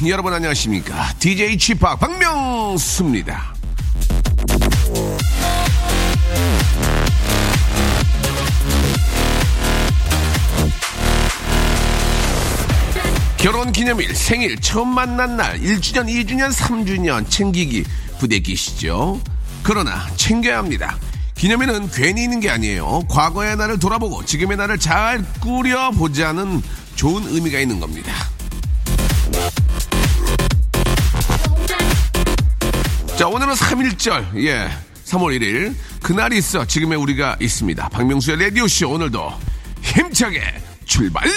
여러분 안녕하십니까? DJ Chip 박명수입니다. 결혼 기념일, 생일, 처음 만난 날, 1주년, 2주년, 3주년 챙기기 부대끼시죠? 그러나 챙겨야 합니다. 기념일은 괜히 있는 게 아니에요. 과거의 나를 돌아보고 지금의 나를 잘 꾸려보자는 좋은 의미가 있는 겁니다. 자, 오늘은 3일절, 예, 3월 1일. 그날이 있어 지금의 우리가 있습니다. 박명수의 라디오쇼 오늘도 힘차게 출발!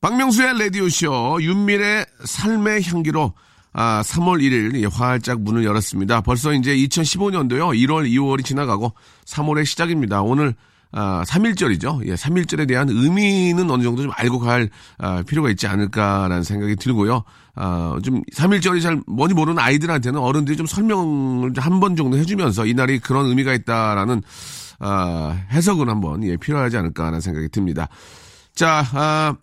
박명수의 라디오쇼 윤밀의 삶의 향기로 아, 3월 1일 예, 활짝 문을 열었습니다. 벌써 이제 2015년도요. 1월, 2월이 지나가고 3월의 시작입니다. 오늘 아, 3일절이죠. 예, 3일절에 대한 의미는 어느 정도 좀 알고 갈 아, 필요가 있지 않을까라는 생각이 들고요. 아, 좀 3일절이 잘 뭔지 모르는 아이들한테는 어른들이 좀 설명을 한 번 정도 해주면서 이날이 그런 의미가 있다라는 아, 해석은 한번 예, 필요하지 않을까라는 생각이 듭니다. 자, 아,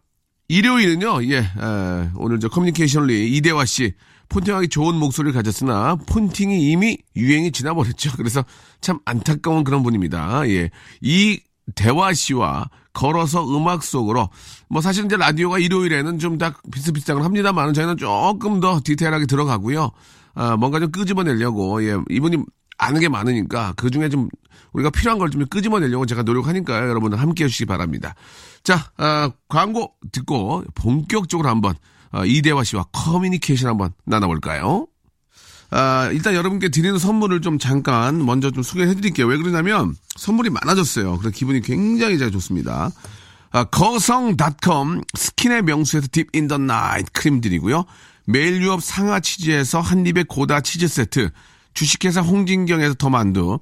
일요일은요, 예, 에, 오늘 저 커뮤니케이션리 이대화 씨 폰팅하기 좋은 목소리를 가졌으나 폰팅이 이미 유행이 지나버렸죠. 그래서 참 안타까운 그런 분입니다. 예, 이 대화 씨와 걸어서 음악 속으로 뭐 사실 이제 라디오가 일요일에는 좀 다 비슷비슷한 합니다만 저희는 조금 더 디테일하게 들어가고요. 아, 뭔가 좀 끄집어내려고 예, 이분이 아는 게 많으니까 그 중에 좀 우리가 필요한 걸 좀 끄집어내려고 제가 노력하니까요. 여러분들 함께 해주시기 바랍니다. 자, 아, 광고 듣고 본격적으로 한번 아, 이대화 씨와 커뮤니케이션 한번 나눠볼까요? 아, 일단 여러분께 드리는 선물을 좀 잠깐 먼저 좀 소개해 드릴게요. 왜 그러냐면 선물이 많아졌어요. 그래서 기분이 굉장히 잘 좋습니다. 아, 거성닷컴 스킨의 명수에서 Deep in the Night 크림 드리고요. 매일 유업 상하 치즈에서 한입의 고다 치즈 세트, 주식회사 홍진경에서 더 만두,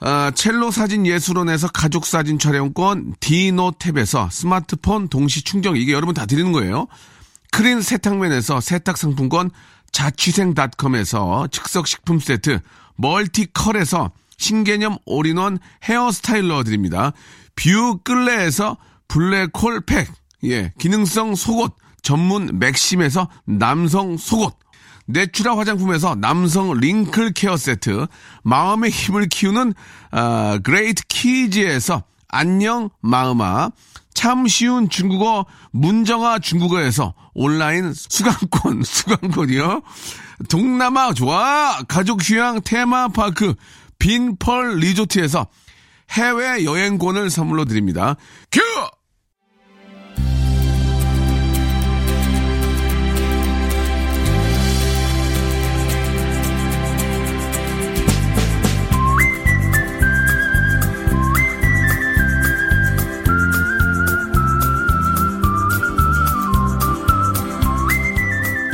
아, 첼로 사진 예술원에서 가족 사진 촬영권, 디노탭에서 스마트폰 동시 충전 이게 여러분 다 드리는 거예요. 크린 세탁면에서 세탁 상품권, 자취생닷컴에서 즉석 식품 세트, 멀티컬에서 신개념 all-in-one hair styler 드립니다. 뷰 끌레에서 블랙홀 팩, 예, 기능성 속옷, 전문 맥심에서 남성 속옷, 내추럴 화장품에서 남성 wrinkle care 세트, 마음의 힘을 키우는 아, 그레이트 키즈에서 안녕 마음아, 참 쉬운 중국어 문정아 중국어에서 온라인 수강권 수강권이요. 동남아 좋아 가족 휴양 테마파크 빈펄 리조트에서 해외 여행권을 선물로 드립니다. 큐!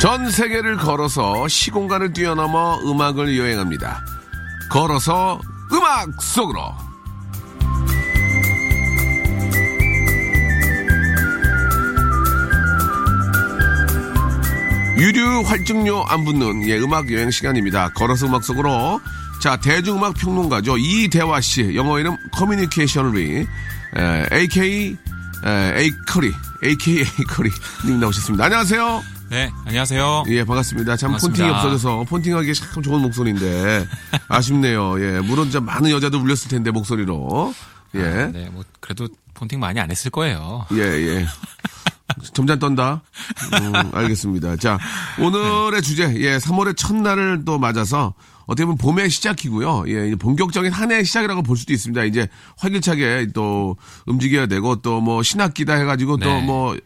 전 세계를 걸어서 시공간을 뛰어넘어 음악을 여행합니다. 걸어서 음악 속으로. 유류 활증료 안 붙는 예, 음악 여행 시간입니다. 걸어서 음악 속으로. 자, 대중음악 평론가죠. 이대화 씨. 영어 이름 커뮤니케이션리. AK, 에, 에이커리. AKA 에이커리. 님 나오셨습니다. 안녕하세요. 네, 안녕하세요. 예, 반갑습니다. 참 반갑습니다. 폰팅이 없어져서 폰팅하기 참 좋은 목소리인데 아쉽네요. 예, 물론 좀 많은 여자도 울렸을 텐데 목소리로. 예, 아, 네, 뭐 그래도 폰팅 많이 안 했을 거예요. 예, 예. 점잖 떤다. 음, 알겠습니다. 자, 오늘의 주제, 예, 3월의 첫날을 또 맞아서 어떻게 보면 봄의 시작이고요. 예, 본격적인 한 해의 시작이라고 볼 수도 있습니다. 이제 활기차게 또 움직여야 되고 또 뭐 신학기다 해가지고 또 네. 뭐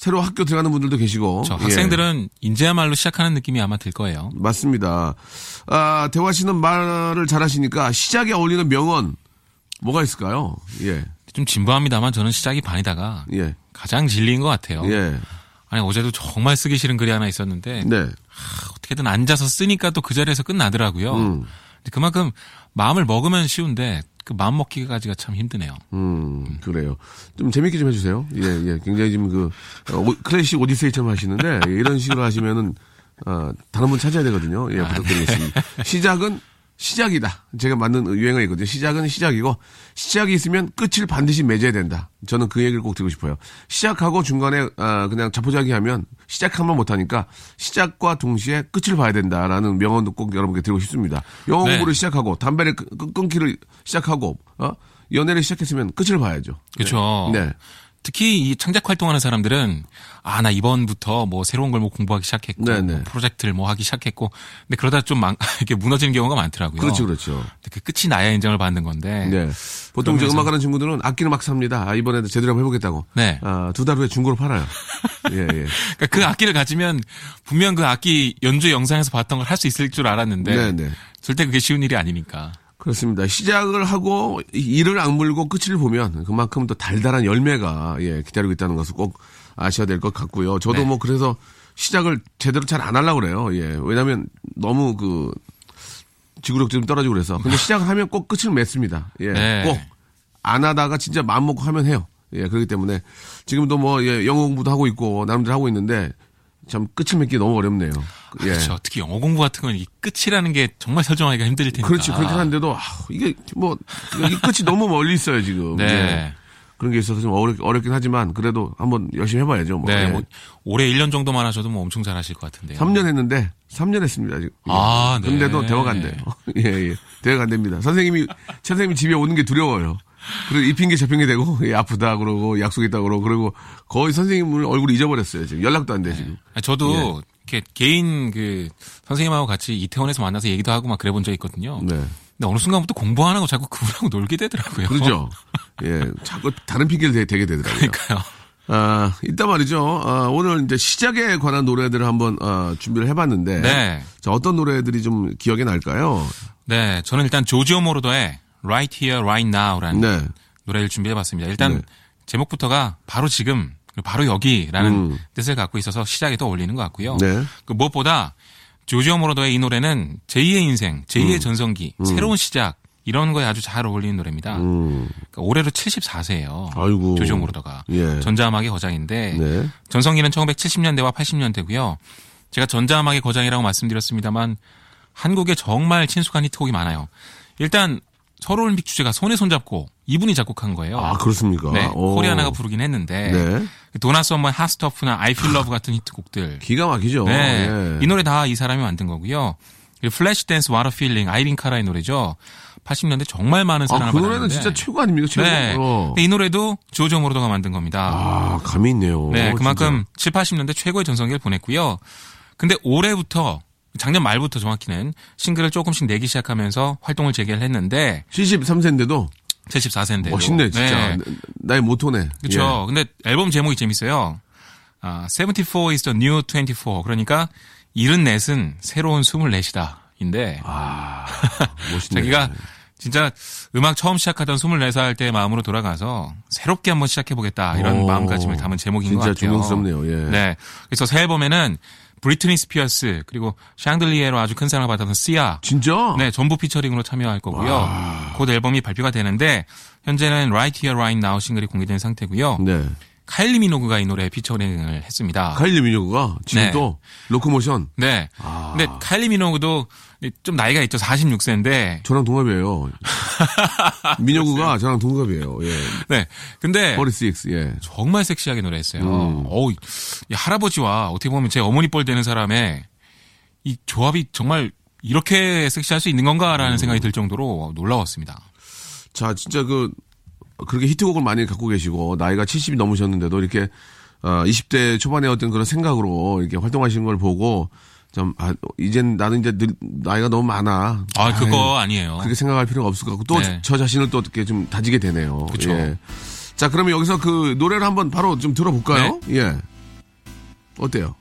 새로 학교 들어가는 분들도 계시고. 저 예. 학생들은 이제야말로 시작하는 느낌이 아마 들 거예요. 맞습니다. 아, 대화 씨는 말을 잘하시니까 시작에 어울리는 명언 뭐가 있을까요? 예, 좀 진부합니다만 저는 시작이 반이다가 예, 가장 진리인 것 같아요. 예. 아니 어제도 정말 쓰기 싫은 글이 하나 있었는데 네. 하, 어떻게든 앉아서 쓰니까 또 그 자리에서 끝나더라고요. 음. 그만큼 마음을 먹으면 쉬운데 그 마음 먹기까지가 참 힘드네요. 음, 그래요. 좀 재밌게 좀 해주세요. 예, 예. 굉장히 지금 그, 어, 오- 클래식 오디세이처럼 하시는데, 예, 이런 식으로 하시면은, 어, 다른 분 찾아야 되거든요. 예, 부탁드리겠습니다. 시작은 시작이다. 제가 만든 유행어 있거든요. 시작은 시작이고, 시작이 있으면 끝을 반드시 맺어야 된다. 저는 그 얘기를 꼭 드리고 싶어요. 시작하고 중간에, 아, 그냥 자포자기 하면, 시작하면 못하니까, 시작과 동시에 끝을 봐야 된다라는 명언도 꼭 여러분께 드리고 싶습니다. 영어 네. 공부를 시작하고, 담배를 끊- 끊기를 시작하고, 어? 연애를 시작했으면 끝을 봐야죠. 그렇죠. 네. 특히 이 창작 활동하는 사람들은 아 나 이번부터 뭐 새로운 걸 뭐 공부하기 시작했고 네네. 뭐 프로젝트를 뭐 하기 시작했고 근데 그러다 좀 망, 이렇게 무너지는 경우가 많더라고요. 그렇죠, 그렇죠. 그 끝이 나야 인정을 받는 건데. 네. 보통 이제 음악하는 친구들은 악기를 막 삽니다. 아, 이번에도 제대로 한번 해보겠다고. 네. 아, 두 달 후에 중고로 팔아요. 예, 예. 그러니까 그 악기를 가지면 분명 그 악기 연주 영상에서 봤던 걸 할 수 있을 줄 알았는데 네, 네. 절대 그게 쉬운 일이 아니니까. 그렇습니다. 시작을 하고 이를 악물고 끝을 보면 그만큼 또 달달한 열매가 예, 기다리고 있다는 것을 꼭 아셔야 될 것 같고요. 저도 네. 뭐 그래서 시작을 제대로 잘 안 하려고 그래요. 예. 왜냐면 너무 그 지구력도 좀 떨어지고 그래서. 근데 시작을 하면 꼭 끝을 맺습니다. 예. 네. 꼭안 하다가 진짜 마음 먹고 하면 해요. 예. 그렇기 때문에 지금도 뭐 예, 영어 공부도 하고 있고 나름대로 하고 있는데 참 끝을 맺기 너무 어렵네요. 예. 그렇죠. 특히 영어 공부 같은 건 이 끝이라는 게 정말 설정하기가 힘들 테니까. 그렇지 그렇긴 한데도 아, 이게 뭐 이 끝이 너무 멀리 있어요 지금. 네. 예. 그런 게 있어서 좀 어렵, 어렵긴 하지만 그래도 한번 열심히 해봐야죠. 뭐. 네. 예. 뭐 올해 1년 정도만 하셔도 뭐 엄청 잘하실 것 같은데요. 3년 했는데 3년 했습니다. 지금. 예. 아, 네. 근데도 대화가 안 돼요. 예, 예. 대화가 안 됩니다. 선생님이 선생님이 집에 오는 게 두려워요. 그래서 이 핑계 저 핑계 대고 예, 아프다 그러고 약속 있다 그러고 그리고 거의 선생님을 얼굴 잊어버렸어요. 지금 연락도 안 돼 지금. 아니, 저도 이렇게 개인 그 선생님하고 같이 이태원에서 만나서 얘기도 하고 막 그래 본 적이 있거든요. 네. 근데 어느 순간부터 공부 안 하고 자꾸 그분하고 놀게 되더라고요. 그렇죠. 예. 자꾸 다른 핑계를 대, 대게 되더라고요. 그러니까요. 아, 이따 말이죠. 아, 오늘 이제 시작에 관한 노래들을 한번 아, 준비를 해봤는데. 네. 자, 어떤 노래들이 좀 기억에 날까요? 네. 저는 일단 조지오 모로더의 Right Here, Right Now라는 네. 노래를 준비해봤습니다. 일단 네. 제목부터가 바로 지금, 바로 여기라는 음. 뜻을 갖고 있어서 시작에 더 어울리는 것 같고요. 네. 그 무엇보다 조지오 모로더의 이 노래는 제2의 인생, 제2의 음. 전성기, 새로운 시작 이런 거에 아주 잘 어울리는 노래입니다. 음. 그러니까 올해로 74세예요. 아이고. 조지오 모로더가 예. 전자음악의 거장인데 네. 전성기는 1970년대와 80년대고요. 제가 전자음악의 거장이라고 말씀드렸습니다만 한국에 정말 친숙한 히트곡이 많아요. 일단 서울올림픽 주제가 손에 손잡고 이분이 작곡한 거예요. 아, 그렇습니까? 네, 오. 코리아나가 부르긴 했는데 네. 도나 썸머의 Hot Stuff나 I Feel Love 같은 히트곡들. 기가 막히죠. 네, 예. 이 노래 다 이 사람이 만든 거고요. Flashdance What a Feeling 아이린 카라의 노래죠. 80년대 정말 많은 사랑을 아, 그 받았는데. 노래는 진짜 최고 아닙니까? 최고. 네. 어. 이 노래도 조르조 모로더가 만든 겁니다. 아, 감이 있네요. 네, 어, 그만큼 7, 80년대 최고의 전성기를 보냈고요. 근데 올해부터 작년 말부터 정확히는 싱글을 조금씩 내기 시작하면서 활동을 재개를 했는데 73세인데도 74세인데 멋있네, 진짜. 나의 모토네. 그렇죠. 근데 앨범 제목이 재밌어요. 아, 74 is the new 24. 그러니까 74은 새로운 24이다인데 아, 멋있네. 자기가 진짜 음악 처음 시작하던 24살 때 마음으로 돌아가서 새롭게 한번 시작해보겠다 이런 오, 마음가짐을 담은 제목인 것 진짜 같아요. 존경스럽네요. 예. 네. 그래서 새 앨범에는 브리트니 스피어스 그리고 Chandelier로 아주 큰 사랑을 받았던 시아 진짜? 네, 전부 featuring으로 참여할 거고요. 곧 앨범이 발표가 되는데 현재는 Right Here Right Now 싱글이 공개된 상태고요. 네. 카일리 미노그가 이 노래에 featuring을 했습니다. 카일리 미노그가 지금 네. 또 Locomotion 네. 아. 근데 카일리 미노그도 좀 나이가 있죠. 46세인데. 저랑 동갑이에요. 미노그가 저랑 동갑이에요. 예. 네. 근데 46, 예. 정말 섹시하게 노래했어요. 음. 어우, 이 할아버지와 어떻게 보면 제 어머니 뻘 되는 사람의 이 조합이 정말 이렇게 섹시할 수 있는 건가라는 생각이 들 정도로 놀라웠습니다. 자, 진짜 그, 그렇게 히트곡을 많이 갖고 계시고, 나이가 70이 넘으셨는데도 이렇게, 어, 20대 초반에 어떤 그런 생각으로 이렇게 활동하시는 걸 보고, 좀, 아, 이젠 나는 이제 늘, 나이가 너무 많아. 아, 그거 아니에요. 그렇게 생각할 필요가 없을 것 같고, 또 네. 저 자신을 또 어떻게 좀 다지게 되네요. 그쵸. 예. 자, 그러면 여기서 그 노래를 한번 바로 좀 들어볼까요? 네. 예. 어때요?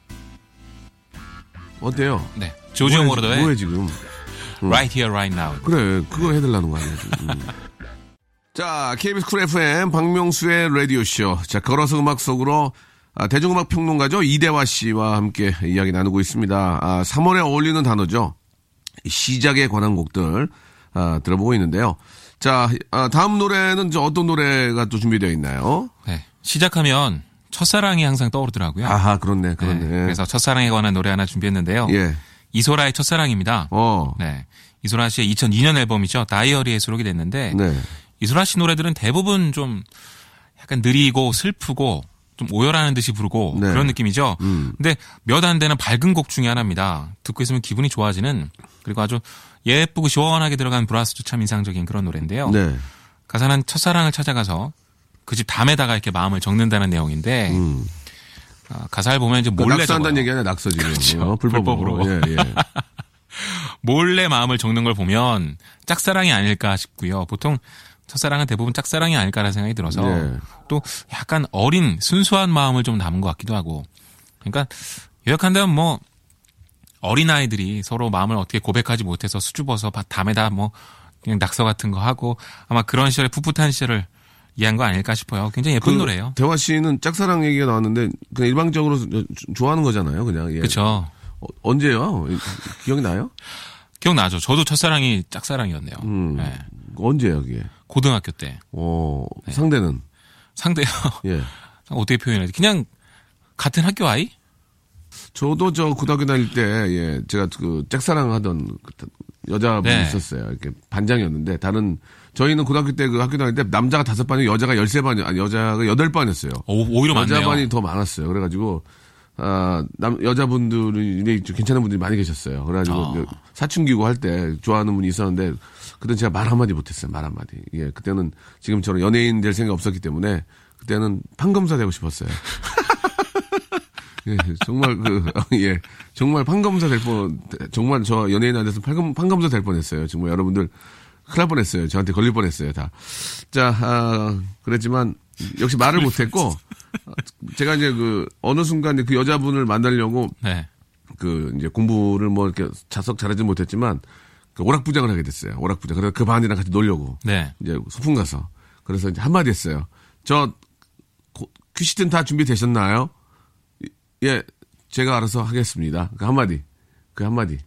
어때요? 네. 조지오 뭐해, 모로더의 뭐해, 지금? Right Here Right Now. 그래, 그걸 해달라는 거 아니야, 지금. 음. 자, KBS 쿨 FM 박명수의 라디오쇼. 자, 걸어서 음악 속으로 아, 대중음악 평론가죠. 이대화 씨와 함께 이야기 나누고 있습니다. 아, 3월에 어울리는 단어죠. 시작에 관한 곡들 아, 들어보고 있는데요. 자, 아, 다음 노래는 저 어떤 노래가 또 준비되어 있나요? 네. 시작하면 첫사랑이 항상 떠오르더라고요. 아하, 그렇네, 네, 그렇네. 그래서 첫사랑에 관한 노래 하나 준비했는데요. 예. 이소라의 첫사랑입니다. 어. 네. 이소라 씨의 2002년 앨범이죠. 다이어리에 수록이 됐는데 네. 이소라 씨 노래들은 대부분 좀 약간 느리고 슬프고 좀 오열하는 듯이 부르고 네. 그런 느낌이죠. 음. 근데 몇 안 되는 밝은 곡 중에 하나입니다. 듣고 있으면 기분이 좋아지는 그리고 아주 예쁘고 시원하게 들어간 브라스도 참 인상적인 그런 노래인데요. 네. 가사는 첫사랑을 찾아가서 그 집 담에다가 이렇게 마음을 적는다는 내용인데 음. 아, 가사를 보면 이제 그 몰래 낙서한다는. 얘기 아니라 낙서 지금. 그렇죠. 어, 불법으로. 불법으로. 예, 예. 몰래 마음을 적는 걸 보면 짝사랑이 아닐까 싶고요. 보통 첫사랑은 대부분 짝사랑이 아닐까라는 생각이 들어서 네. 또 약간 어린 순수한 마음을 좀 담은 것 같기도 하고 그러니까 요약한다면 뭐 어린 아이들이 서로 마음을 어떻게 고백하지 못해서 수줍어서 바- 담에다 뭐 그냥 낙서 같은 거 하고 아마 그런 시절에 풋풋한 시절을 이해한 거 아닐까 싶어요. 굉장히 예쁜 그 노래예요. 대화 씨는 짝사랑 얘기가 나왔는데 그냥 일방적으로 조- 좋아하는 거잖아요, 그냥. 예. 그렇죠. 어, 언제요? 기억이 나요? 기억나죠. 저도 첫사랑이 짝사랑이었네요. 음. 네. 언제요, 그게? 고등학교 때 어, 네. 상대는 상대요. 예. 어떻게 표현해야 돼? 그냥 같은 학교 아이? 저도 저 고등학교 다닐 때, 예, 제가 그 짝사랑 하던 그 여자분이 네. 있었어요. 이렇게 반장이었는데, 다른, 저희는 고등학교 때 그 학교 다닐 때 남자가 다섯 반이 여자가 열세 반이, 아니, 여자가 여덟 반이었어요. 오, 오히려 많네요. 여자반이 더 많았어요. 그래가지고, 아, 남, 여자분들이 좀 괜찮은 분들이 많이 계셨어요. 그래가지고, 아. 이제 사춘기고 할 때 좋아하는 분이 있었는데, 그때 제가 말 한마디 못했어요. 말 한마디. 예, 그때는 지금처럼 연예인 될 생각이 없었기 때문에, 그때는 판검사 되고 싶었어요. 예, 정말 그, 예, 정말 판검사 될 뻔, 정말 저 연예인 안 돼서 판검, 판검사 될 뻔했어요. 정말 여러분들 큰일 날 뻔했어요. 저한테 걸릴 뻔했어요. 다. 자, 아, 그랬지만 역시 말을 못했고, 아, 제가 이제 그 어느 순간 그 여자분을 만나려고 네. 그 이제 공부를 뭐 이렇게 자석 잘하지 못했지만 그 오락부장을 하게 됐어요. 오락부장. 그래서 그 반이랑 같이 놀려고. 네. 이제 소풍 가서. 그래서 이제 한마디 했어요. 저, 고- 퀴즈는 다 준비되셨나요? 예, 제가 알아서 하겠습니다. 그 한마디. 그 한마디.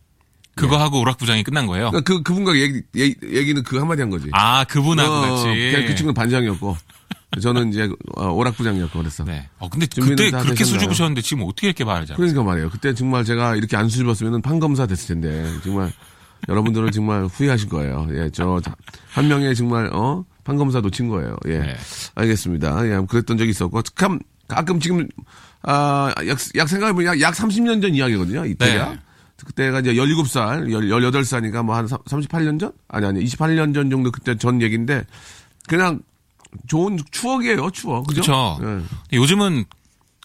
그거 하고 오락부장이 끝난 거예요. 그러니까 그, 그분과 얘기, 얘기, 얘기 는 그 한마디 한 거지. 아, 그분하고 어, 같이. 그냥 그 친구는 반장이었고. 저는 이제 어, 오락부장이었고 그랬어. 네. 어, 근데 그때 다 그렇게? 수줍으셨는데 지금 어떻게 이렇게 잘. 그러니까 말이에요. 그때 정말 제가 이렇게 안 수줍었으면 판검사 됐을 텐데 정말 여러분들은 정말 후회하실 거예요. 예, 저 한 명의 정말 어 판검사 놓친 거예요. 예, 네. 알겠습니다. 예, 그랬던 적이 있었고 참 가끔 지금 아약 약 생각해보면 약, 약 30년 전 이야기거든요. 이때가. 네. 그때가 이제 17살, 18살이니까 뭐 한 38년 전? 아니, 아니, 28년 전 정도 그때 전 얘기인데, 그냥 좋은 추억이에요, 추억. 그죠? 예. 근데 요즘은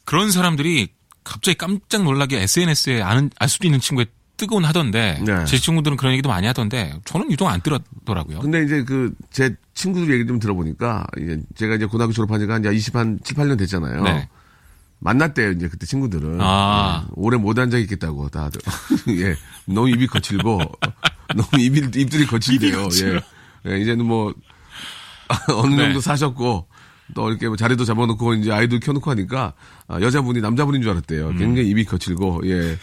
그런 사람들이 갑자기 깜짝 놀라게 SNS에 아는, 알 수도 있는 친구에 뜨거운 하던데. 네. 제 친구들은 그런 얘기도 많이 하던데. 저는 유독 안 들었더라고요. 근데 이제 그 제 친구들 얘기 좀 들어보니까 이제 제가 이제 고등학교 졸업한 지가 이제 20 한 7, 8년 됐잖아요. 네. 만났대요, 이제 그때 친구들은. 아. 예, 오래 못 앉아 있겠다고 다들. 예. 너무 입이 거칠고 너무 입이 입들이 거칠대요. 예. 예, 이제는 뭐 어느 네. 정도 사셨고 또 이렇게 뭐 자리도 잡아놓고 이제 아이들 켜놓고 하니까 아, 여자분이 남자분인 줄 알았대요. 음. 굉장히 입이 거칠고 예.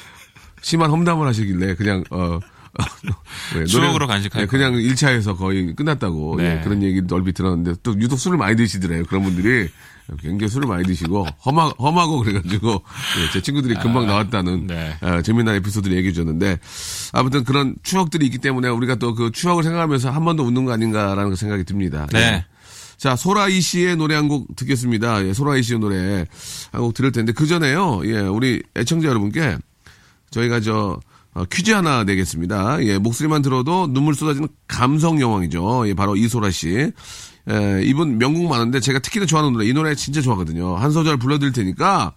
심한 험담을 하시길래 그냥 어 예, 추억으로 간직할 예, 그냥 1차에서 거의 끝났다고 네. 예, 그런 얘기 얼핏 들었는데 또 유독 술을 많이 드시더래요. 그런 분들이 굉장히 술을 많이 드시고 험하, 험하고 그래가지고 예, 제 친구들이 금방 나왔다는 네. 아, 재미난 에피소드를 얘기해 줬는데 아무튼 그런 추억들이 있기 때문에 우리가 또 그 추억을 생각하면서 한 번 더 웃는 거 아닌가라는 그 생각이 듭니다. 네. 예. 자, 소라이 씨의 노래 한 곡 듣겠습니다. 예, 소라이 씨의 노래 한 곡 들을 텐데 그 전에요. 예, 우리 애청자 여러분께 저희가 저 어, 퀴즈 하나 내겠습니다. 예, 목소리만 들어도 눈물 쏟아지는 감성 여왕이죠. 예, 바로 이소라 씨. 예, 이분 명곡 많은데 제가 특히나 좋아하는 노래 이 노래 진짜 좋아하거든요. 한 소절 불러드릴 테니까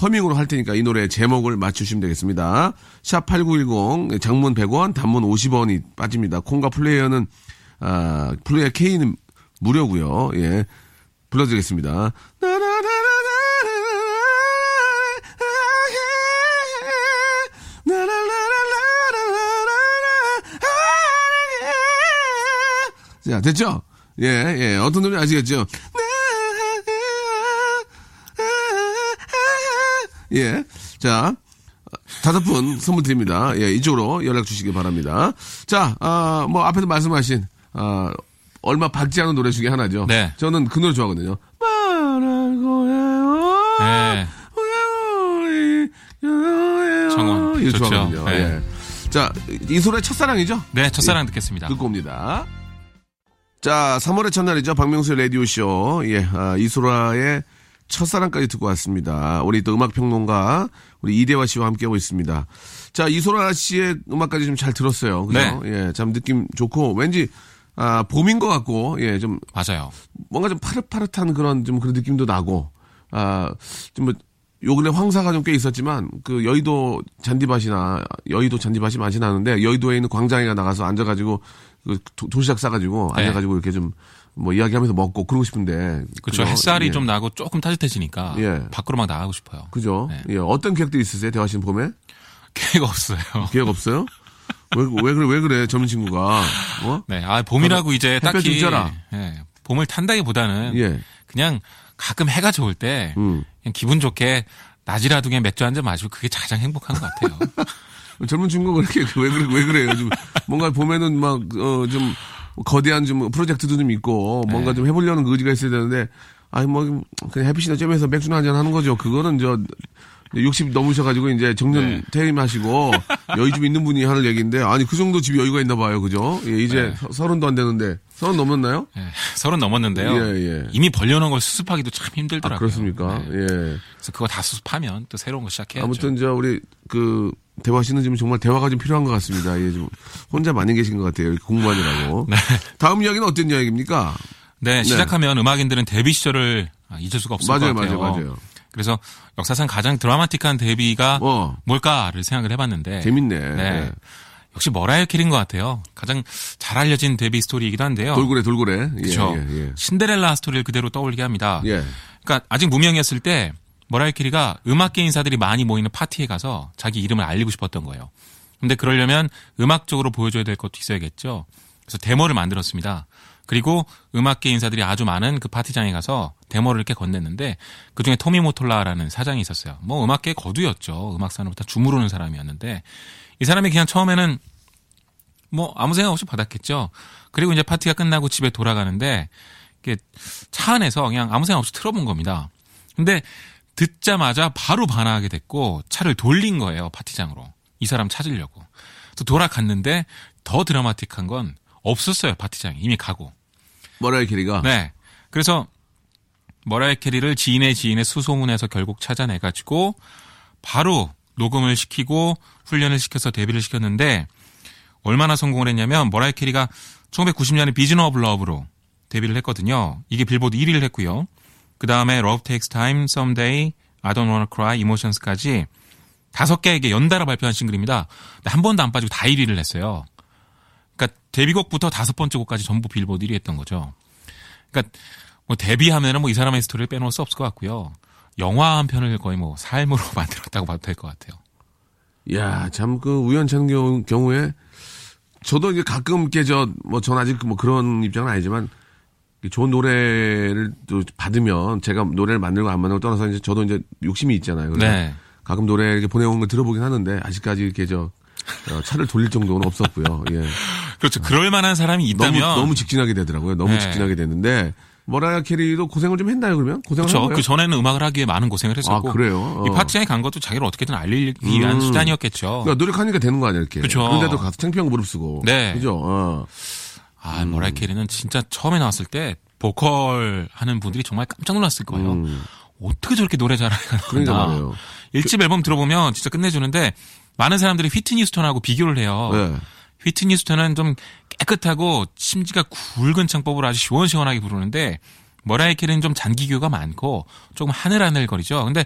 허밍으로 할 테니까 이 노래 제목을 맞추시면 되겠습니다. 샵 8910 장문 100원 단문 50원이 빠집니다. 콩과 플레이어는 아, 플레이어 K는 무료고요. 예. 불러드리겠습니다. 자, 됐죠? 예, 예. 어떤 노래 아시겠죠? 예. 자, 다섯 분 선물 드립니다. 예, 이쪽으로 연락 주시기 바랍니다. 자, 아, 뭐, 앞에서 말씀하신, 아, 얼마 박지 않은 노래 중에 하나죠. 네. 저는 그 노래 좋아하거든요. 말하고 해요. 네. 정원. 이거 좋죠. 좋아하거든요. 네. 예. 자, 이소라의 첫사랑이죠? 네, 첫사랑 듣겠습니다. 듣고 옵니다. 자, 3월의 첫날이죠. 박명수의 라디오쇼. 예, 아, 이소라의 첫사랑까지 듣고 왔습니다. 우리 또 음악평론가, 우리 이대화 씨와 함께하고 있습니다. 자, 이소라 씨의 음악까지 좀 잘 들었어요. 그죠? 예, 참 느낌 좋고, 왠지, 아, 봄인 것 같고, 예, 좀, 맞아요. 뭔가 좀 파릇파릇한 그런 좀 그런 느낌도 나고, 아, 좀 뭐, 요 근래 황사가 좀 꽤 있었지만, 그 여의도 잔디밭이나, 여의도 잔디밭이 많이 나는데, 여의도에 있는 광장에 나가서 앉아가지고, 그 도- 도시락 싸가지고, 네. 앉아가지고 이렇게 좀, 뭐 이야기하면서 먹고 그러고 싶은데. 그렇죠. 햇살이 예. 좀 나고 조금 따뜻해지니까 예. 밖으로 막 나가고 싶어요. 그죠? 네. 예. 어떤 계획도 있으세요? 대화 씨는 봄에? 계획 없어요. 계획 없어요? 왜, 왜 그래, 왜 그래, 젊은 친구가. 어? 네, 아 봄이라고 이제 딱히. 예, 봄을 탄다기보다는 예. 그냥 가끔 해가 좋을 때 음. 그냥 기분 좋게 낮이라도 그냥 맥주 한 잔 마시고 그게 가장 행복한 것 같아요. 젊은 친구가 그렇게 왜 그래 왜 그래요? 좀 뭔가 보면은 막어좀 거대한 좀 프로젝트도 좀 있고 뭔가 네. 좀 해보려는 그 의지가 있어야 되는데 아니 뭐 그냥 햇빛이나 쬐면서 맥주나 한잔 하는 거죠. 그거는 저 60 넘으셔가지고 이제 정년 네. 퇴임하시고 여유 좀 있는 분이 하는 얘기인데 아니 그 정도 집이 여유가 있나 봐요, 그죠? 예, 이제 네. 서- 서른도 안 되는데 서른 넘었나요? 예, 서른 넘었는데요. 예, 예. 이미 벌려놓은 걸 수습하기도 참 아, 힘들더라고요. 그렇습니까? 네. 예. 그래서 그거 다 수습하면 또 새로운 거 시작해야죠. 아무튼 저 우리 그 대화 씨는 지금 정말 대화가 좀 필요한 것 같습니다. 예, 좀 혼자 많이 계신 것 같아요. 공부하느라고. 다음 이야기는 어떤 이야기입니까? 네, 시작하면 음악인들은 데뷔 시절을 아, 잊을 수가 없을 맞아요, 것 같아요. 맞아요, 맞아요. 그래서 역사상 가장 드라마틱한 데뷔가 어. 뭘까를 생각을 해봤는데 재밌네. 네. 네. 역시 머라이어 캐리인 것 같아요. 가장 잘 알려진 데뷔 스토리이기도 한데요. 돌고래, 돌고래. 예, 그렇죠. 예, 예. 신데렐라 스토리를 그대로 떠올리게 합니다. 예. 그러니까 아직 무명이었을 때 머라이어 캐리가 음악계 인사들이 많이 모이는 파티에 가서 자기 이름을 알리고 싶었던 거예요. 근데 그러려면 음악적으로 보여줘야 될 것도 있어야겠죠. 그래서 데모를 만들었습니다. 그리고 음악계 인사들이 아주 많은 그 파티장에 가서 데모를 이렇게 건넸는데 그중에 토미 모톨라라는 사장이 있었어요. 뭐 음악계 거두였죠. 음악 산업부터 주무르는 사람이었는데 이 사람이 그냥 처음에는 뭐 아무 생각 없이 받았겠죠. 그리고 이제 파티가 끝나고 집에 돌아가는데 차 안에서 그냥 아무 생각 없이 틀어본 겁니다. 근데 듣자마자 바로 반하게 됐고 차를 돌린 거예요 파티장으로 이 사람 찾으려고. 또 돌아갔는데 더 드라마틱한 건 없었어요 파티장이 이미 가고. 머라이 캐리가. 네. 그래서 머라이 캐리를 지인의 지인의 수소문해서 결국 찾아내가지고 바로 녹음을 시키고 훈련을 시켜서 데뷔를 시켰는데 얼마나 성공을 했냐면 머라이 캐리가 1990년에 Vision of Love로 데뷔를 했거든요. 이게 빌보드 1위를 했고요. 그 다음에 Love Takes Time, Someday, I Don't Wanna Cry, Emotions까지 다섯 개에게 연달아 발표한 싱글입니다. 근데 한 번도 안 빠지고 다 1위를 했어요. 그러니까 데뷔곡부터 다섯 번째 곡까지 전부 빌보드 1위 했던 거죠. 그러니까 뭐 데뷔하면은 뭐 이 사람의 스토리를 빼놓을 수 없을 것 같고요. 영화 한 편을 거의 뭐 삶으로 만들었다고 봐도 될 것 같아요. 야, 참 그 우연찮은 경우, 경우에 저도 이제 가끔 이렇게 저뭐 전 아직 뭐 그런 입장은 아니지만 좋은 노래를 또 받으면 제가 노래를 만들고 안 만들고 떠나서 이제 저도 이제 욕심이 있잖아요. 그래서 네. 가끔 노래 이렇게 보내온 거 들어보긴 하는데 아직까지 이렇게 저 어, 차를 돌릴 정도는 없었고요. 예. 그렇죠. 그럴 만한 사람이 너무 있다면 너무 직진하게 되더라고요. 너무 네. 직진하게 됐는데 머라이어 캐리도 고생을 좀 했나요 그러면? 고생을 한 그렇죠. 그 전에는 음악을 하기 위해 많은 고생을 했었고 아, 그래요? 이 어. 파티장에 간 것도 자기를 어떻게든 알리기 위한 음. 수단이었겠죠. 그러니까 노력하니까 되는 거 아니야 이렇게. 그쵸. 그런데도 가서 창피한 거 무릅쓰고. 네. 그죠. 어. 아, 음. 머라이 캐리는 진짜 처음에 나왔을 때 보컬 하는 분들이 정말 깜짝 놀랐을 거예요. 음. 어떻게 저렇게 노래 잘하나. 그러니까 말이에요. 1집 앨범 들어보면 진짜 끝내주는데 많은 사람들이 휘트니 휴스턴하고 비교를 해요. 네. 휘트니 휴스턴은 좀 깨끗하고 심지가 굵은 창법을 아주 시원시원하게 부르는데 머라이 캐리는 좀 잔기교가 많고 조금 하늘하늘거리죠. 근데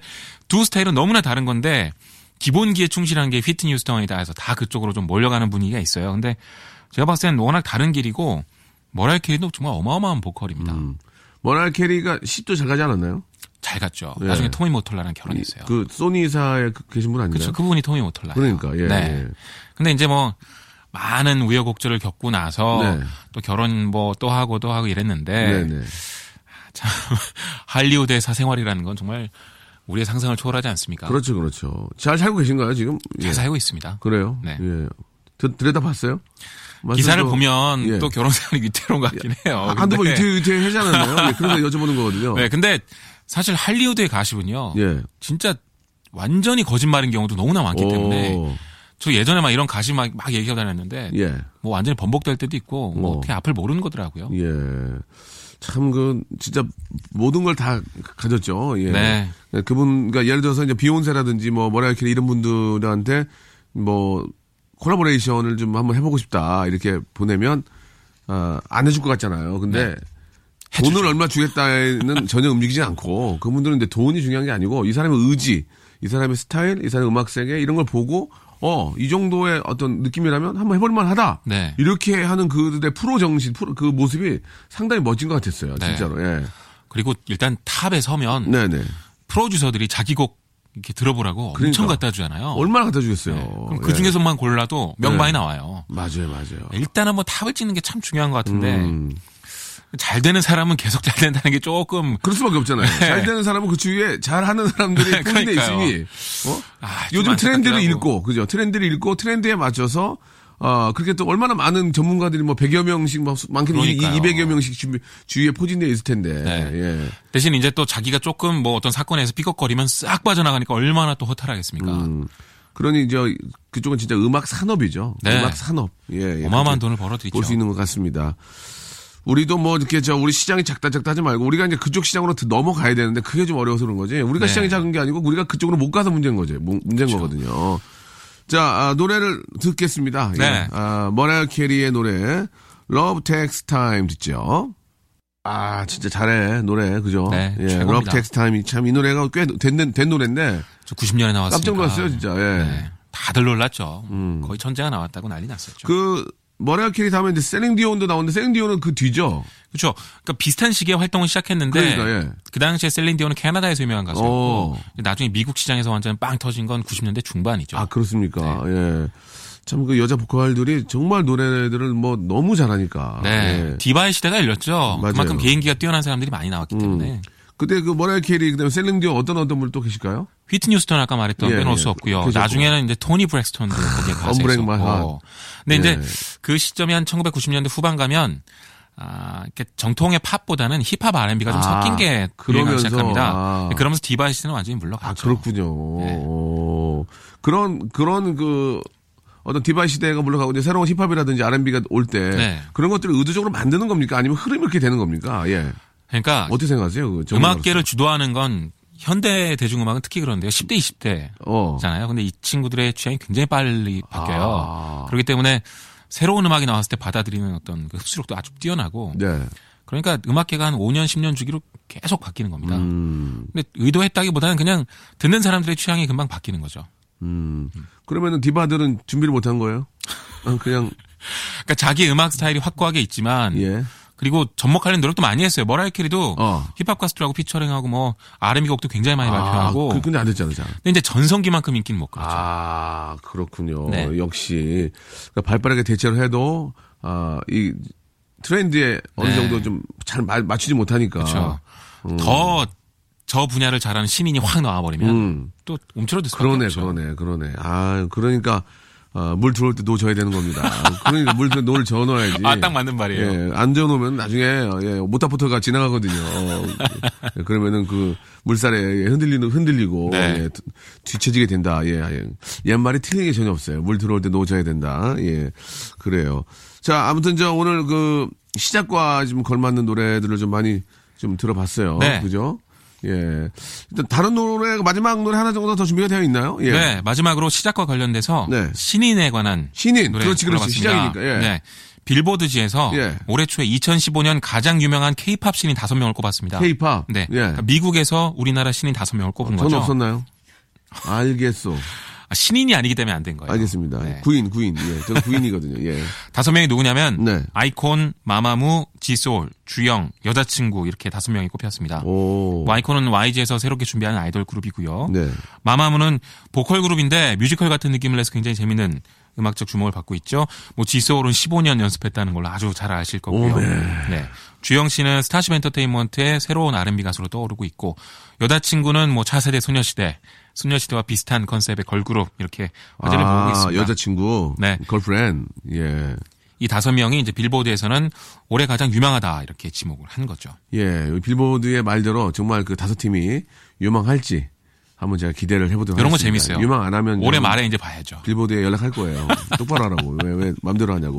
두 스타일은 너무나 다른 건데 기본기에 충실한 게 휘트니 휴스턴이다 해서 다 그쪽으로 좀 몰려가는 분위기가 있어요. 근데 제가 봤을 때는 워낙 다른 길이고 머라이 캐리도 정말 어마어마한 보컬입니다. 음. 머라이어 캐리가 시집도 잘 가지 않았나요? 잘 갔죠. 네. 나중에 토미 모톨라랑 결혼했어요. 그 소니사에 그- 계신 분 아닌가요? 그렇죠. 그분이 토미 모톨라. 그러니까 예. 네. 예. 근데 이제 뭐 많은 우여곡절을 겪고 나서 네. 또 결혼 뭐 또 하고 또 하고 이랬는데 네, 네. 참 할리우드의 사생활이라는 건 정말 우리의 상상을 초월하지 않습니까? 그렇죠, 그렇죠. 잘 살고 계신가요 지금? 잘 예. 살고 있습니다. 그래요. 네. 예. 드, 들여다 봤어요? 기사를 또- 보면 예. 또 결혼 생활이 위태로운 것 같긴 해요. 한두 번 위태 위태 하잖아요. 예, 그래서 여쭤보는 거거든요. 네, 근데 사실 할리우드에 가시면요. 예. 진짜 완전히 거짓말인 경우도 너무나 많기 때문에 오, 저 예전에 막 이런 가십 막, 막 얘기하고 다녔는데 예. 뭐 완전히 번복될 때도 있고 뭐 어. 어떻게 앞을 모르는 거더라고요. 예. 참, 그, 진짜, 모든 걸 다 가졌죠. 예. 네. 그분, 그러니까 예를 들어서 이제 비욘세라든지 뭐, 머라이어 캐리 이런 분들한테 뭐, 콜라보레이션을 좀 한번 해보고 싶다. 이렇게 보내면, 아, 안 해줄 것 같잖아요. 근데, 돈을 얼마 주겠다는 전혀 움직이지 않고, 그분들은 이제 돈이 중요한 게 아니고, 이 사람의 의지, 이 사람의 스타일, 이 사람의 음악 세계, 이런 걸 보고, 어, 이 정도의 어떤 느낌이라면 한번 해볼만 하다. 네. 이렇게 하는 그들의 프로 정신, 프로, 그 모습이 상당히 멋진 것 같았어요. 네. 진짜로. 예. 그리고 일단 탑에 서면 네네. 프로듀서들이 자기 곡 이렇게 들어보라고 엄청 그러니까. 갖다 주잖아요. 얼마나 갖다 주겠어요. 네. 그럼 예. 그 중에서만 골라도 명반이 네. 나와요. 맞아요, 맞아요. 일단은 뭐 탑을 찍는 게 참 중요한 것 같은데 음, 잘 되는 사람은 계속 잘 된다는 게 조금 그럴 수밖에 없잖아요. 잘 되는 사람은 그 주위에 잘 하는 사람들이 뿌리돼 네. 있으니, 어? 아, 좀 요즘 트렌드를. 읽고, 그죠? 트렌드를 읽고, 트렌드에 맞춰서, 어, 그렇게 또 얼마나 많은 전문가들이 뭐 100여 명씩, 막 많게는 이- 그러니까요. 200여 명씩 주, 주위에 포진되어 있을 텐데, 네. 예. 대신 이제 또 자기가 조금 뭐 어떤 사건에서 삐걱거리면 싹 빠져나가니까 얼마나 또 허탈하겠습니까. 음, 그러니 저 그쪽은 진짜 음악 산업이죠. 네. 음악 산업. 예, 예. 어마어마한 돈을 벌어들이죠. 볼 수 있는 것 같습니다. 우리도 뭐 이렇게 저 우리 시장이 작다 작다 하지 말고 우리가 이제 그쪽 시장으로 더 넘어가야 되는데 그게 좀 어려워서 그런 거지. 우리가 네. 시장이 작은 게 아니고 우리가 그쪽으로 못 가서 문제인 거지. 문- 문제인 거거든요. 자 아, 노래를 듣겠습니다. 예. 네. 아, 머라이어 캐리의 노래 Love Takes Time 듣죠. 아 진짜 잘해 노래 그죠? 네, 예, 최고입니다. Love Takes Time 참 이 노래가 꽤 된 된 노래인데 저 90년에 나왔으니까. 깜짝 놀랐어요 진짜. 예. 네. 다들 놀랐죠. 거의 천재가 나왔다고 난리 났었죠. 그 머라이어 캐리 다음에 이제 셀린 디온도 나오는데 셀린 디온은 그 뒤죠. 그렇죠. 그러니까 비슷한 시기에 활동을 시작했는데 그러니까, 예. 그 당시에 셀린 디온은 캐나다에서 유명한 가수였고 어. 나중에 미국 시장에서 완전 빵 터진 건 90년대 중반이죠. 아 그렇습니까? 네. 예. 참 그 여자 보컬들이 정말 노래들을 뭐 너무 잘하니까. 네. 예. 디바의 시대가 열렸죠. 맞아요. 음. 그만큼 개인기가 뛰어난 사람들이 많이 나왔기 때문에. 그때 그 머라이어 캐리 그다음에 셀린 디온 어떤 어떤 분 또 계실까요? 휘트니 휴스턴 아까 말했던 예, 빼놓을 예. 수 없고요. 계셨고. 나중에는 이제 토니 브랙스턴도 거기에 가서 있었고. 근데 이제 예. 그 시점이 한 1990년대 후반 가면 아, 이렇게 정통의 팝보다는 힙합 R&B가 좀 아, 섞인 게 그러면서, 시작합니다. 아. 그러면서 디바의 시대는 완전히 아 물러갔죠. 그렇군요. 네. 오. 그런 그런 그 어떤 디바이 시대가 물러가고 이제 새로운 힙합이라든지 R&B가 올때 네. 그런 것들을 의도적으로 만드는 겁니까? 아니면 흐름이 이렇게 되는 겁니까? 예. 그러니까 어떻게 생각하세요? 그? 음악계를 주도하는 건 현대 대중음악은 특히 그런데요. 10대, 20대. 어. 잖아요. 근데 이 친구들의 취향이 굉장히 빨리 바뀌어요. 아. 그렇기 때문에 새로운 음악이 나왔을 때 받아들이는 어떤 그 흡수력도 아주 뛰어나고 네. 그러니까 음악계가 한 5년, 10년 주기로 계속 바뀌는 겁니다. 음. 근데 의도했다기보다는 그냥 듣는 사람들의 취향이 금방 바뀌는 거죠. 음. 그러면은 디바들은 준비를 못한 거예요? 어, 그냥 그러니까 자기 음악 스타일이 확고하게 있지만 예. 그리고 접목하는 노력도 많이 했어요. 머라이어 캐리도 어. 힙합 가수들하고 피처링하고 뭐 R&B 곡도 굉장히 많이 발표하고 아, 그, 근데 안 됐잖아, 자. 근데 이제 전성기만큼 인기는 못 끌었죠. 아, 그렇군요. 네. 역시 그러니까 발빠르게 대처를 해도 아, 이 트렌드에 어느 네. 정도 좀 잘 맞추지 못하니까. 그렇죠. 더 저 분야를 잘하는 신인이 확 나와버리면 음. 또 움츠러들 수밖에 그러네, 없죠. 그러네, 그러네. 아, 그러니까 어, 물 들어올 때 노 저어야 되는 겁니다. 그러니까 물 들어 노를 저어놔야지. 아, 딱 맞는 말이에요. 예, 안 저어놓으면 나중에 예, 모터보트가 지나가거든요. 어, 예, 그러면은 그 물살에 흔들리는 흔들리고 네. 예, 뒤처지게 된다. 예, 예. 옛말이 틀린 게 전혀 없어요. 물 들어올 때 놓아줘야 된다. 예, 그래요. 자, 아무튼 저 오늘 그 시작과 좀 걸맞는 노래들을 좀 많이 좀 들어봤어요. 네. 그죠? 예. 일단 다른 노래 마지막 노래 하나 정도 더 준비가 되어 있나요? 예. 네, 마지막으로 시작과 관련돼서 네. 신인에 관한 신인. 노래 그렇지, 그렇지. 시작이니까. 예. 네. 빌보드지에서 예. 올해 초에 2015년 가장 유명한 케이팝 신인 5명을 꼽았습니다. K-팝. 네. 예. 그러니까 미국에서 우리나라 신인 5명을 꼽은 전 거죠. 없었나요? 알겠소. 아, 신인이 아니기 때문에 안 된 거예요. 알겠습니다. 네. 구인, 구인. 예. 저는 구인이거든요. 예. 다섯 명이 누구냐면 네. 아이콘, 마마무, 지소울, 주영, 여자친구 이렇게 다섯 명이 꼽혔습니다. 오. 뭐 아이콘은 YG에서 새롭게 준비하는 아이돌 그룹이고요. 네. 마마무는 보컬 그룹인데 뮤지컬 같은 느낌을 내서 굉장히 재밌는 음악적 주목을 받고 있죠. 뭐 지소울은 15년 연습했다는 걸로 아주 잘 아실 거고요. 네. 주영 씨는 스타쉽 엔터테인먼트의 새로운 R&B 가수로 떠오르고 있고 여자친구는 뭐 차세대 소녀시대, 소녀시대와 비슷한 컨셉의 걸그룹 이렇게 화제를 보고 아, 있습니다. 여자친구. 네. 걸프렌. 예. 이 다섯 명이 이제 빌보드에서는 올해 가장 유망하다 이렇게 지목을 한 거죠. 예, 빌보드의 말대로 정말 그 다섯 팀이 유망할지 한번 제가 기대를 해보도록 이런 거 하겠습니다. 재밌어요. 유망 안 하면 올해 말에 이제 봐야죠. 빌보드에 연락할 거예요. 똑바로 하라고. 왜, 왜, 맘대로 하냐고.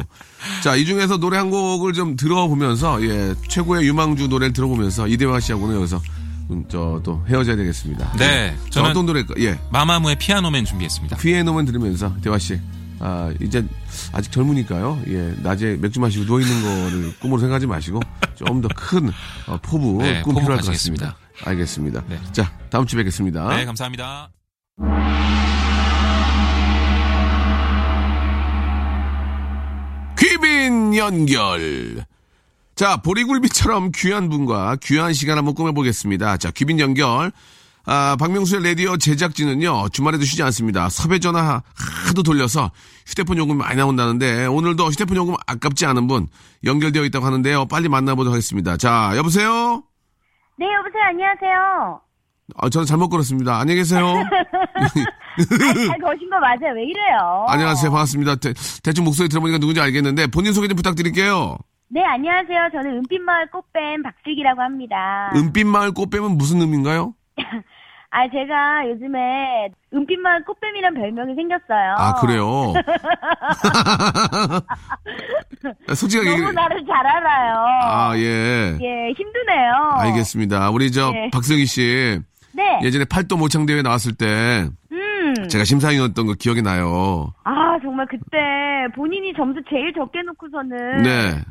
자, 이 중에서 노래 한 곡을 좀 들어보면서, 예, 최고의 유망주 노래를 들어보면서, 이대화 씨하고는 여기서, 음, 저, 또 헤어져야 되겠습니다. 네, 자, 저는 어떤 노래일까? 예. 마마무의 피아노맨 준비했습니다. 피에노만 들으면서, 대화 씨. 아, 이제, 아직 젊으니까요. 예, 낮에 맥주 마시고 누워 있는 거를 꿈으로 생각하지 마시고, 좀 더 큰, 어, 포부, 네, 꿈 포부 필요할 것. 같습니다. 알겠습니다. 네. 자, 다음 주에 뵙겠습니다. 네, 감사합니다. 귀빈 연결. 자, 보리굴비처럼 귀한 분과 귀한 시간 한번 꾸며보겠습니다. 자, 귀빈 연결. 아, 박명수의 라디오 제작진은요, 주말에도 쉬지 않습니다. 섭외 전화 하도 돌려서 휴대폰 요금 많이 나온다는데, 오늘도 휴대폰 요금 아깝지 않은 분 연결되어 있다고 하는데요. 빨리 만나보도록 하겠습니다. 자, 여보세요? 네, 여보세요. 안녕하세요. 아, 저는 잘못 걸었습니다. 안녕히 계세요. 아니, 잘 거신 거 맞아요. 왜 이래요? 안녕하세요. 반갑습니다. 대, 대충 목소리 들어보니까 누군지 알겠는데, 본인 소개 좀 부탁드릴게요. 네, 안녕하세요. 저는 은빛마을 꽃뱀 박슬기라고 합니다. 은빛마을 꽃뱀은 무슨 의미인가요? 아, 제가 요즘에 은빛마을 꽃뱀이란 별명이 생겼어요. 아, 그래요? 솔직하게. 너무 나를 잘 알아요. 아, 예. 예, 힘드네요. 알겠습니다. 우리 저 네. 박슬기 씨 네. 예전에 팔도 모창 대회 나왔을 때 음. 제가 심사위원이었던 거 기억이 나요. 아, 정말 그때 본인이 점수 제일 적게 놓고서는 네.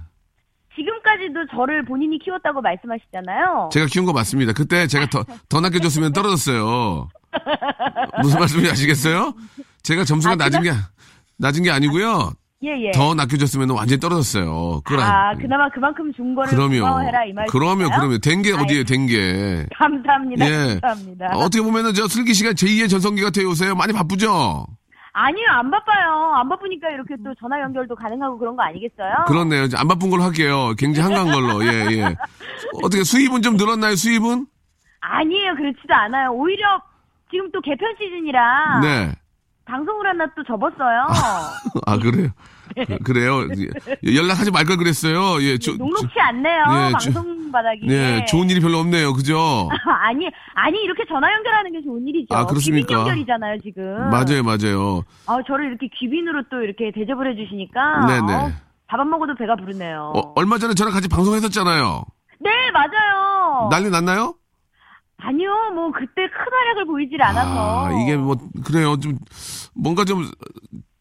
지금까지도 저를 본인이 키웠다고 말씀하시잖아요. 제가 키운 거 맞습니다. 그때 제가 더, 더 낮게 줬으면 떨어졌어요. 무슨 말씀인지 아시겠어요? 제가 점수가 아, 낮은 게, 낮은 게 아니고요. 예, 예. 더 낮게 줬으면 완전히 떨어졌어요. 그걸 아, 안- 그나마 그만큼 준 거를 그럼요. 그럼요, 그럼요. 된 게 어디에요, 된 게. 감사합니다. 예. 감사합니다. 어떻게 보면은 저 슬기 씨가 제2의 전성기 같아요, 요새. 많이 바쁘죠? 아니요, 안 바빠요. 안 바쁘니까 이렇게 또 전화 연결도 가능하고 그런 거 아니겠어요? 그렇네요. 이제 안 바쁜 걸로 할게요. 굉장히 한가한 걸로. 예, 예. 어떻게 수입은 좀 늘었나요, 수입은? 아니에요, 그렇지도 않아요. 오히려 지금 또 개편 시즌이라 네. 방송을 하나 또 접었어요. 아, 그래요? 그- 그래요? 예, 연락하지 말 걸 그랬어요. 예, 조, 녹록치 않네요, 예, 저- 방송 바닥이. 예, 좋은 일이 별로 없네요. 그죠? 아니, 아니 이렇게 전화 연결하는 게 좋은 일이죠. 아, 그렇습니까? 귀빈 연결이잖아요, 지금. 맞아요, 맞아요. 아, 저를 이렇게 귀빈으로 또 이렇게 대접을 해 주시니까. 네네. 어, 밥안 먹어도 배가 부르네요. 어, 얼마 전에 저랑 같이 방송했었잖아요. 네, 맞아요. 난리 났나요? 아니요, 뭐 그때 큰 활약을 보이질 않아서. 아, 이게 뭐, 그래요. 좀, 뭔가 좀,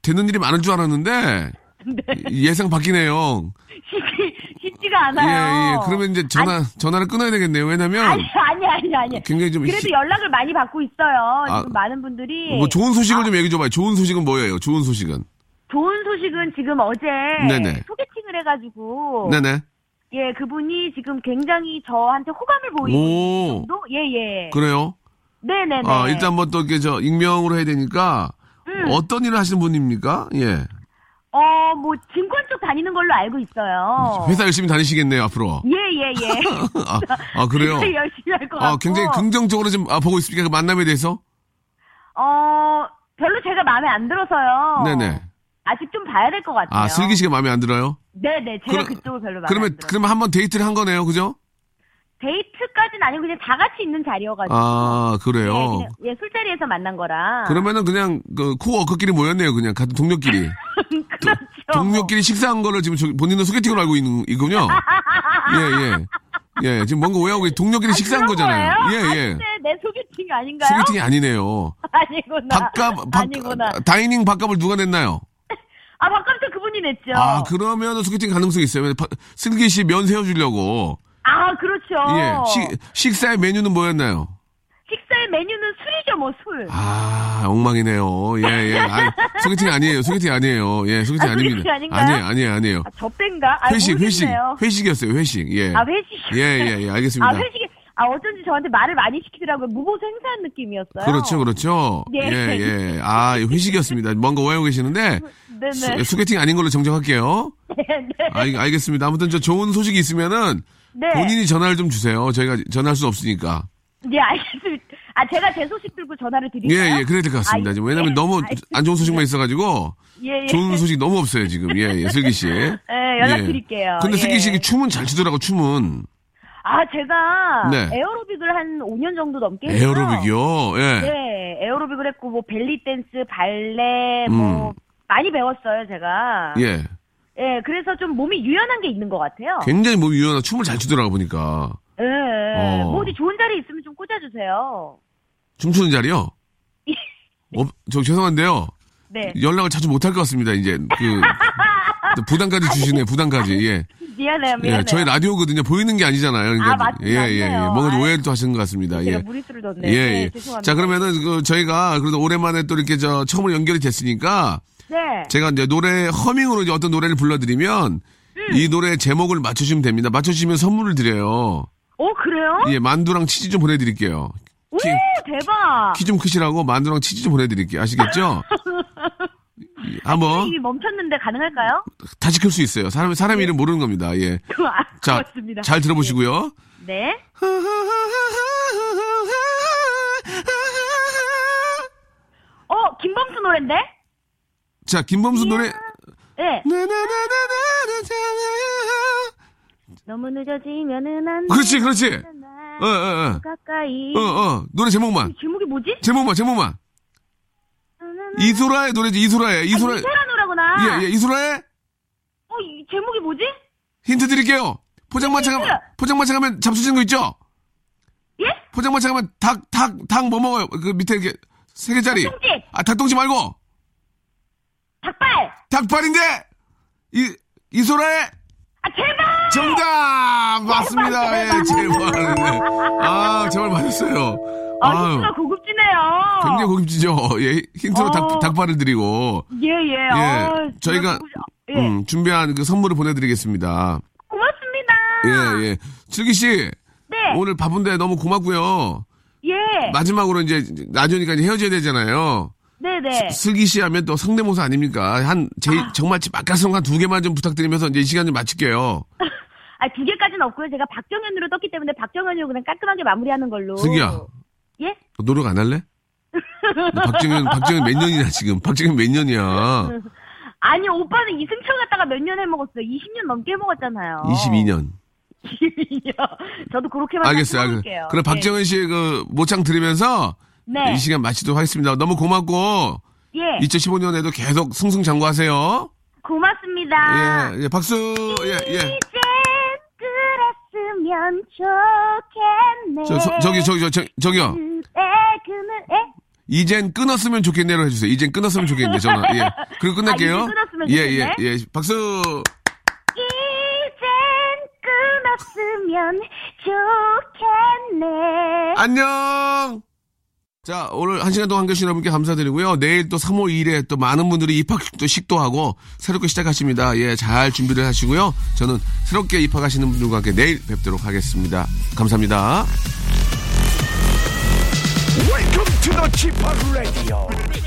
되는 일이 많은 줄 알았는데, 예상 바뀌네요. 쉽지, 쉽지가 예, 않아요. 예. 그러면 이제 전화, 전화를 끊어야 되겠네요. 왜냐면, 아니, 아니, 아니, 아니. 굉장히 좀, 그래도 희- 연락을 많이 받고 있어요. 아, 지금 많은 분들이. 뭐 좋은 소식을 좀 얘기 좀 봐요. 좋은 소식은 뭐예요? 좋은 소식은. 좋은 소식은 지금 어제 네네. 소개팅을 해가지고. 네네. 예, 그분이 지금 굉장히 저한테 호감을 보이는 오. 정도? 예, 예. 그래요? 네네네. 아, 일단 뭐 또 이렇게 저 익명으로 해야 되니까 음. 어떤 일을 하시는 분입니까? 예. 어, 뭐, 증권 쪽 다니는 걸로 알고 있어요. 회사 열심히 다니시겠네요, 앞으로. 예, 예, 예. 아, 아, 그래요? 열심히 할 것 같고. 아, 굉장히 긍정적으로 좀 아, 보고 있습니까? 그 만남에 대해서? 어, 별로 제가 마음에 안 들어서요. 네네. 아직 좀 봐야 될 것 같아요. 아, 슬기 씨가 마음에 안 들어요? 네네, 제가 그러- 그쪽을 별로 마음에 그러면, 안 들어요. 그러면 한번 데이트를 한 거네요, 그죠? 데이트까지는 아니고 그냥 다 같이 있는 자리여가지고. 아, 예, 그래요? 그냥, 예, 술자리에서 만난 거라. 그러면은 그냥 그 코워커끼리 모였네요, 그냥. 같은 동료끼리. 그렇죠. 동료끼리 식사한 거를 지금 저- 본인은 소개팅으로 알고 있는, 이군요? 예, 예. 예, 지금 뭔가 오해하고 있- 동료끼리 식사한 그런 거잖아요. 거예요? 예, 예. 아, 근데 내 소개팅 아닌가요? 소개팅이 아니네요. 아니구나. 밥값, 밥, 아니구나. 다이닝 밥값을 누가 냈나요? 아, 밥값도 그분이 냈죠. 아, 그러면 소개팅 가능성이 있어요. 슬기 씨 면 세워주려고. 아, 그렇죠. 예. 식, 식사의 메뉴는 뭐였나요? 식사의 메뉴는 술이죠, 뭐, 술. 아, 엉망이네요. 예, 예. 아, 소개팅 아니에요. 소개팅 아니에요. 예, 소개팅 아, 아닙니다. 소개팅 아닌가요? 아니에요, 아니에요, 아니에요. 아, 저뺀가? 아, 회식, 회식. 모르겠네요. 회식이었어요, 회식. 예. 아, 회식. 예, 예, 예, 알겠습니다. 아, 회식이, 아, 어쩐지 저한테 말을 많이 시키더라고요. 무보수 행사한 느낌이었어요. 그렇죠, 그렇죠. 예. 예, 예. 아, 회식이었습니다. 뭔가 오해하고 계시는데, 네네. 소- 소개팅 아닌 걸로 정정할게요. 네, 네. 알, 알겠습니다. 아무튼 저 좋은 소식이 있으면은 네. 본인이 전화를 좀 주세요. 저희가 전화할 수 없으니까. 예, 알겠습니다. 아, 제가 제 소식 들고 전화를 예, 드릴까요? 예, 그래야 될 것 같습니다. 아, 지금 왜냐면 너무 알겠습니다. 안 좋은 소식만 있어가지고 예, 예. 좋은 소식 너무 없어요 지금. 예, 예, 슬기 씨. 예, 연락드릴게요. 근데 슬기 예. 씨 춤은 잘 추더라고 춤은. 아, 제가 네. 에어로빅을 한 5년 정도 넘게 했어요. 에어로빅이요. 예. 네, 에어로빅을 했고 뭐 벨리 댄스, 발레 뭐 음. 많이 배웠어요, 제가. 예. 예, 그래서 좀 몸이 유연한 게 있는 것 같아요. 굉장히 몸이 유연한 춤을 잘 추더라고 보니까. 예, 예. 어. 뭐 어디 좋은 자리 있으면 좀 꽂아주세요. 춤추는 자리요? 어, 저 죄송한데요. 네. 연락을 자주 못 할 것 같습니다. 이제 그 부담까지 주시네. 부담까지. 예. 미안해요, 미안해요. 예, 저희 라디오거든요. 보이는 게 아니잖아요. 그러니까 아, 맞- 예, 예, 예. 뭔가. 오해를 또 하시는 것 같습니다. 예. 무리수를 뒀네. 예, 네, 예. 죄송합니다. 자, 그러면은 그 저희가 그래도 오랜만에 또 이렇게 저 처음으로 연결이 됐으니까 네. 제가 이제 노래 허밍으로 이제 어떤 노래를 불러드리면 음. 이 노래 제목을 맞춰주시면 됩니다. 맞춰주시면 선물을 드려요. 어, 그래요? 예, 만두랑 치즈 좀 보내드릴게요. 오, 키, 대박. 키 좀 크시라고 만두랑 치즈 좀 보내드릴게요. 아시겠죠? 한번 이미 멈췄는데 가능할까요? 다시 클 수 있어요. 사람 사람 이름 모르는 겁니다. 예. 아, 자, 고맙습니다. 잘 들어보시고요. 네. 어, 김범수 노래인데? 자, 김범수 노래. 네. 나나나나나나나. 너무 늦어지면은 안 돼. 그렇지, 그렇지. 어, 어, 어. 가까이. 어, 어. 노래 제목만. 제목이 뭐지? 제목만, 제목만. 이소라의 노래지, 이소라의. 이소라. 이소라 노라구나. 예, 예, 이소라의 어, 이 제목이 뭐지? 힌트 드릴게요. 포장마차 가면! 포장마차 가면 잡수시는 거 있죠? 예? 포장마차 가면 닭, 닭, 닭 뭐 먹어요? 그 밑에 이렇게 세 개짜리. 닭똥집! 아, 닭똥집 말고. 닭발! 닭발인데! 이, 이소라의 아, 제발! 정답! 맞습니다. 예, 제발. 네. 아, 제발 맞았어요. 아, 힌트가 고급지네요. 굉장히 고급지죠. 예, 힌트로 어. 닭, 닭발을 드리고. 예, 예. 예, 아, 저희가, 예. 음, 준비한 그 선물을 보내드리겠습니다. 고맙습니다. 예, 예. 슬기 씨. 네. 오늘 바쁜데 너무 고맙고요. 예. 마지막으로 이제 라디오니까 이제 헤어져야 되잖아요. 네네. 슬기 씨 하면 또 성대모사 아닙니까? 한, 제, 정말 맛깔성 한 두 개만 좀 부탁드리면서 이제 이 시간 좀 마칠게요. 아, 두 개까지는 없고요. 제가 박정현으로 떴기 때문에 박정현으로 그냥 깔끔하게 마무리하는 걸로. 슬기야. 예? 노력 안 할래? 너 박정현, 박정현 몇 년이냐, 지금? 박정현 몇 년이야? 아니, 오빠는 이승철 갖다가 몇 년 해먹었어요? 20년 넘게 해먹었잖아요. 22년. 22년. 저도 그렇게만 알겠어요. 알겠어요. 그럼 박정현 씨의 그 모창 들으면서 네. 이 시간 마치도록 하겠습니다. 너무 고맙고, 예. 2015년에도 계속 승승장구하세요. 고맙습니다. 예, 예, 박수, 예, 예. 그랬으면 좋겠네. 저, 소- 저기, 저기, 저, 저, 저기요. 이젠 끊었으면 좋겠네로 해주세요. 이젠 끊었으면 좋겠네, 전화. 예. 그리고 끝낼게요. 아, 이젠 끊었으면 예? 예, 예. 박수! 이젠 끊었으면 좋겠네. 안녕! 자, 오늘 한 시간 동안 해주신 여러분께 감사드리고요. 내일 또 3월 2일에 또 많은 분들이 입학식도 식도하고 새롭게 시작하십니다. 예, 잘 준비를 하시고요. 저는 새롭게 입학하시는 분들과 함께 내일 뵙도록 하겠습니다. 감사합니다. Welcome to the.